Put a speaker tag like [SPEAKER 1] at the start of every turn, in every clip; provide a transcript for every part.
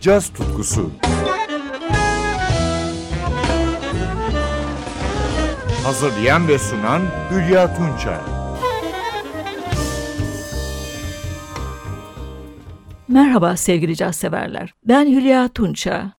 [SPEAKER 1] caz tutkusu. Hazırlayan ve sunan Hülya Tunçay.
[SPEAKER 2] Merhaba sevgili caz severler. Ben Hülya Tunça.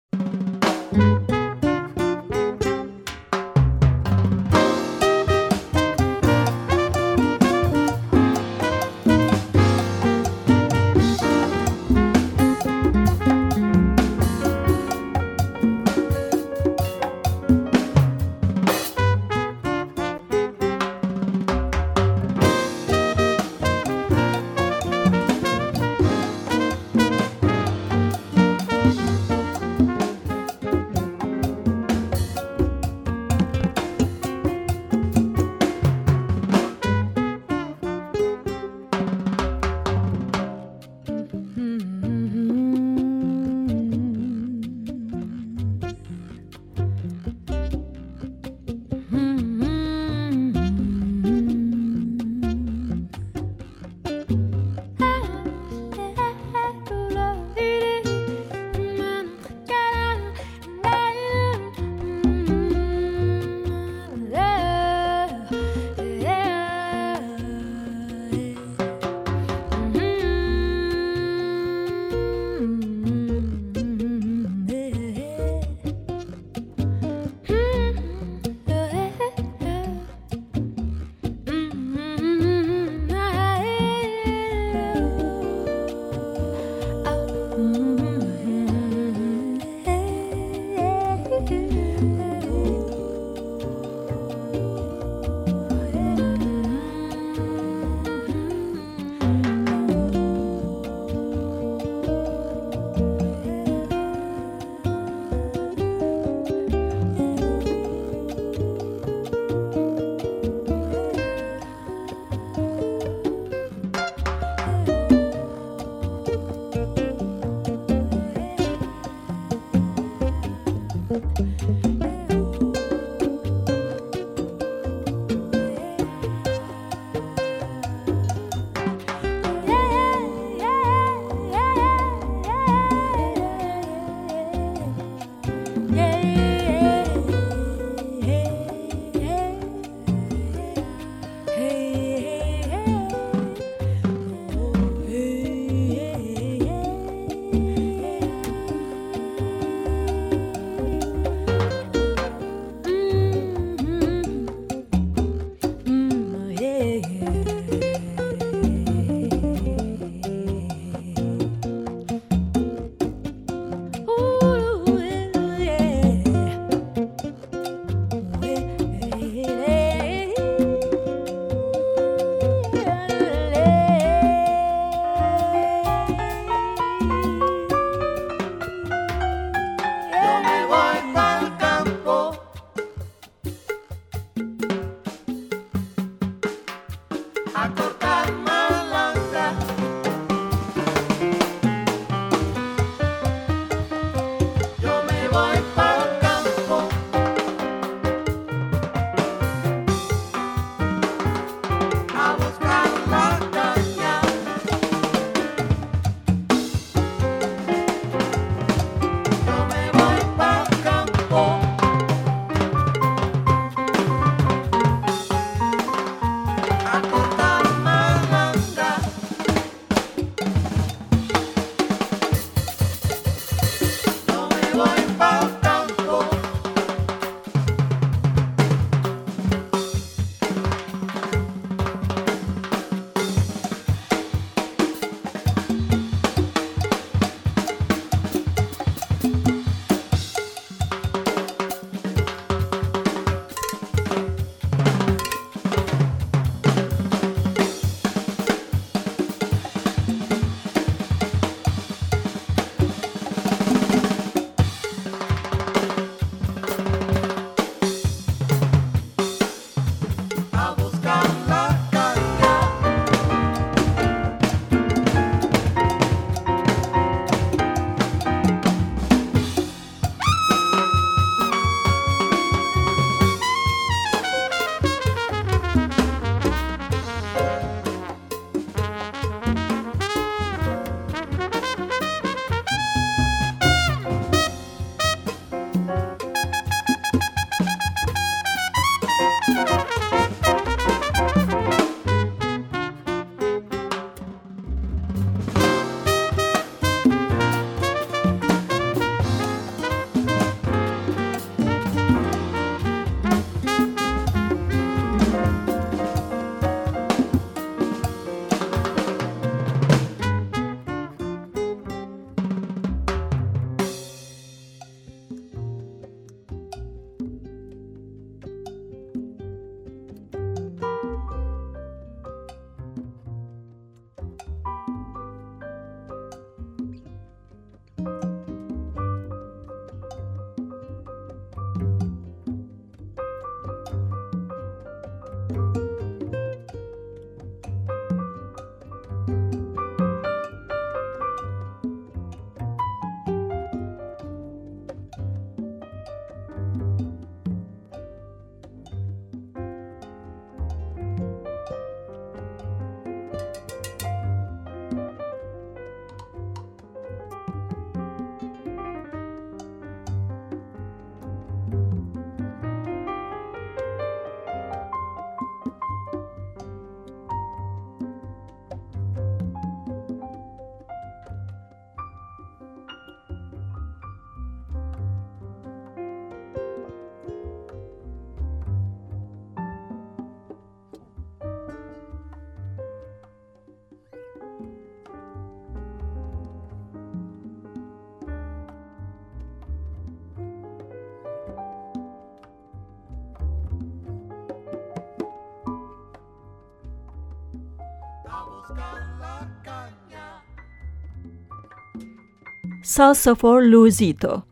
[SPEAKER 2] Salsa for Luisito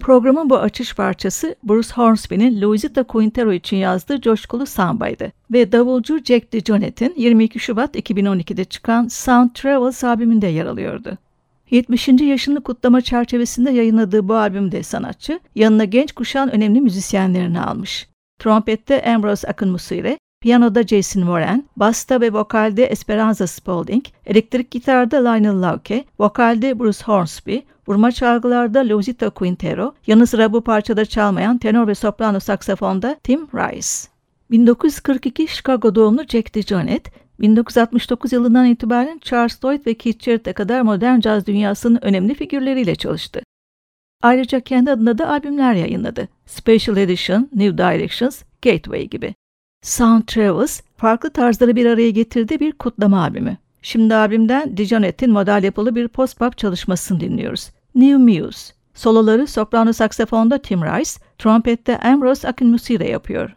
[SPEAKER 2] Programın bu açış parçası Bruce Hornsby'nin Luisito Quintero için yazdığı coşkulu sambaydı ve davulcu Jack DeJohnette'in 22 Şubat 2012'de çıkan Sound Travels albümünde yer alıyordu. 70. yaşını kutlama çerçevesinde yayınladığı bu albümde sanatçı yanına genç kuşağın önemli müzisyenlerini almış. Trompette Ambrose Akinmusire, piyanoda Jason Moran, basta ve vokalde Esperanza Spalding, elektrik gitarda Lionel Lauke, vokalde Bruce Hornsby, vurma çalgılarda Luisito Quintero, yanı sıra bu parçada çalmayan tenor ve soprano saksafonda Tim Rice. 1942 Chicago doğumlu Jack DeJohnette, 1969 yılından itibaren Charles Lloyd ve Keith Jarrett'e kadar modern caz dünyasının önemli figürleriyle çalıştı. Ayrıca kendi adına da albümler yayınladı. Special Edition, New Directions, Gateway gibi. Sound Travels, farklı tarzları bir araya getirdiği bir kutlama albümü. Şimdi albümden Dijonette'in model yapılı bir post-pop çalışmasını dinliyoruz. New Muse. Soloları soprano saksafonda Tim Rice, trompette Ambrose Akinmusire yapıyor.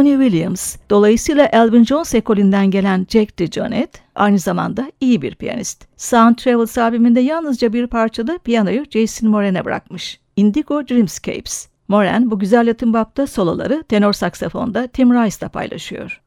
[SPEAKER 2] Tony Williams, dolayısıyla Elvin Jones ekolünden gelen Jack DeJohnette, aynı zamanda iyi bir piyanist. Sound Travels albümünde yalnızca bir parçada piyanoyu Jason Moran'e bırakmış. Indigo Dreamscapes. Moran bu güzel Latin bapta soloları tenor saksafonda Tim Rice'la paylaşıyor.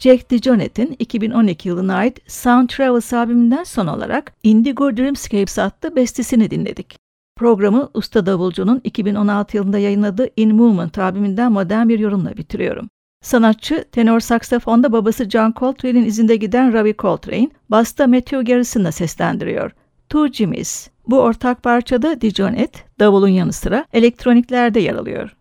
[SPEAKER 2] Jack DeJohnette'in 2012 yılına ait Sound Travels albümünden son olarak Indigo Dreamscapes adlı bestesini dinledik. Programı usta davulcunun 2016 yılında yayınladığı In Movement albümünden modern bir yorumla bitiriyorum. Sanatçı tenor saksafonda babası John Coltrane'in izinde giden Ravi Coltrane, basta Matthew Garrison'la seslendiriyor. Two Jimmys. Bu ortak parçada Dijonet, davulun yanı sıra elektroniklerde yer alıyor.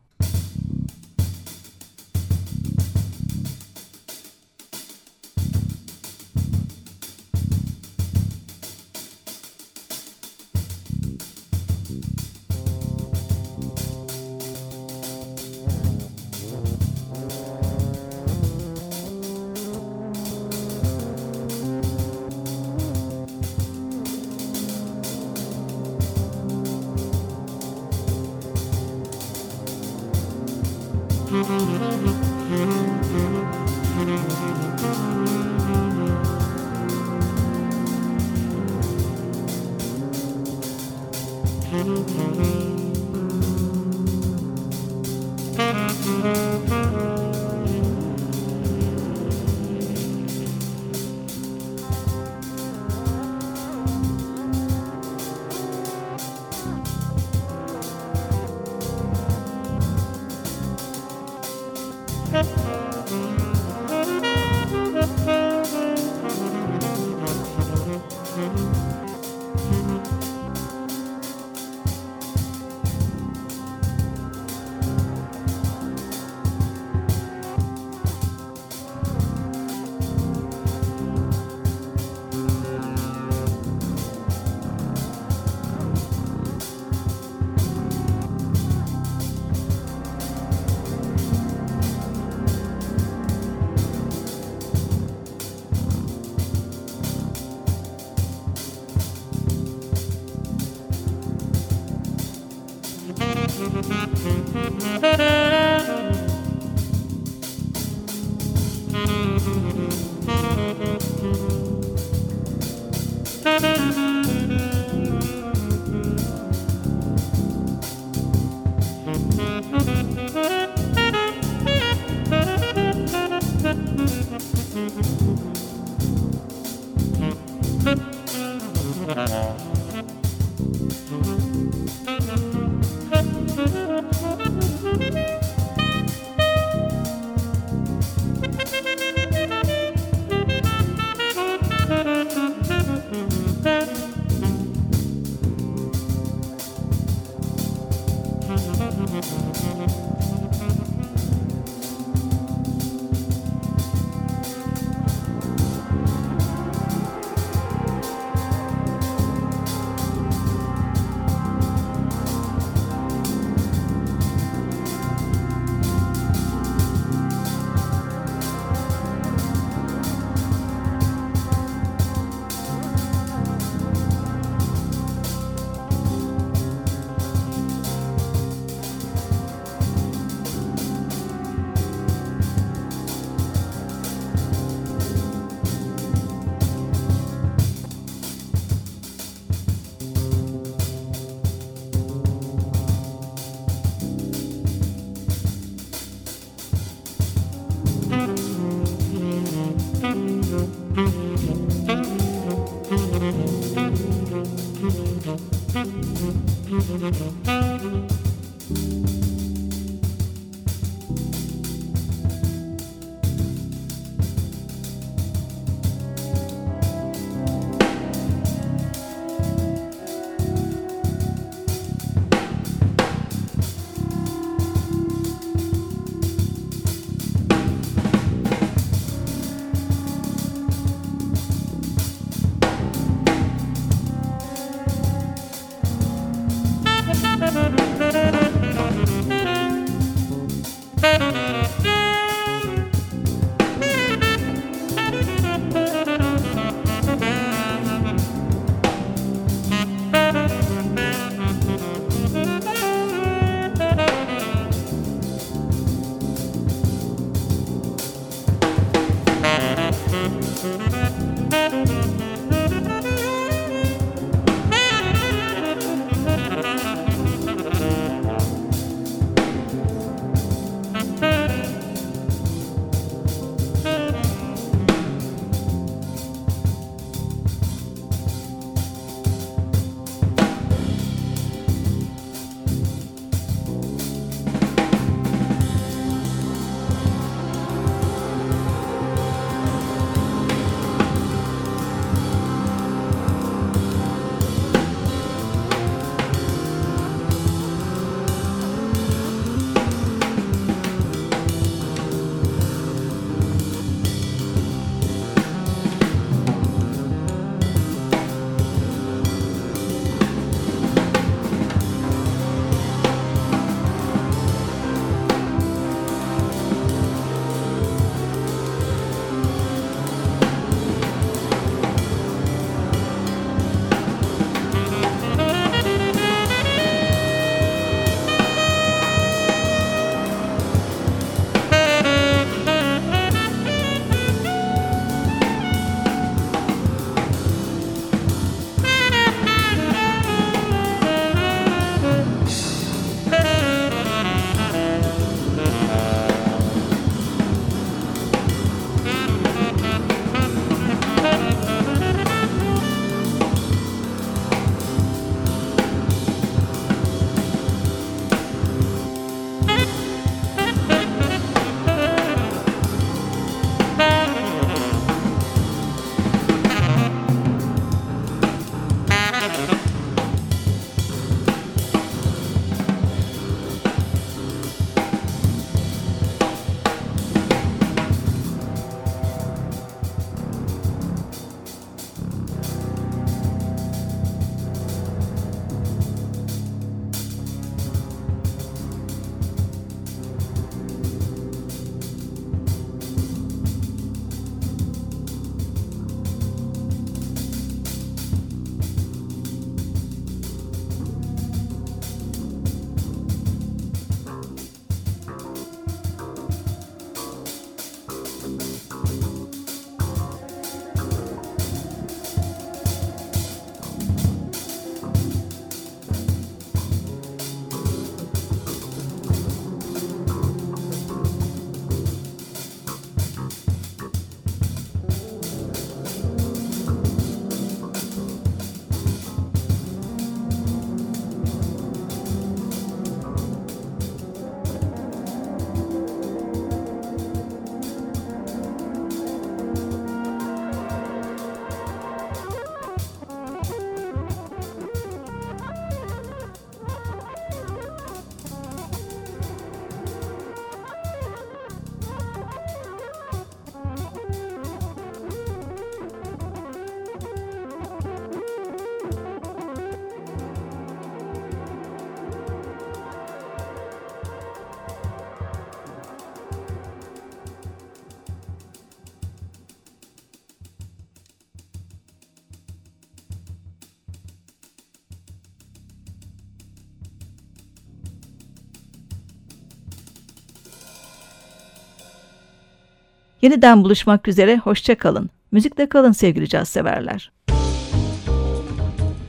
[SPEAKER 2] Yeniden buluşmak üzere, hoşça kalın. Müzikle kalın sevgili caz severler.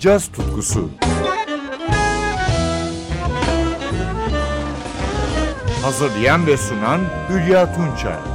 [SPEAKER 1] Caz tutkusu Hazırlayan ve sunan Hülya Tunçay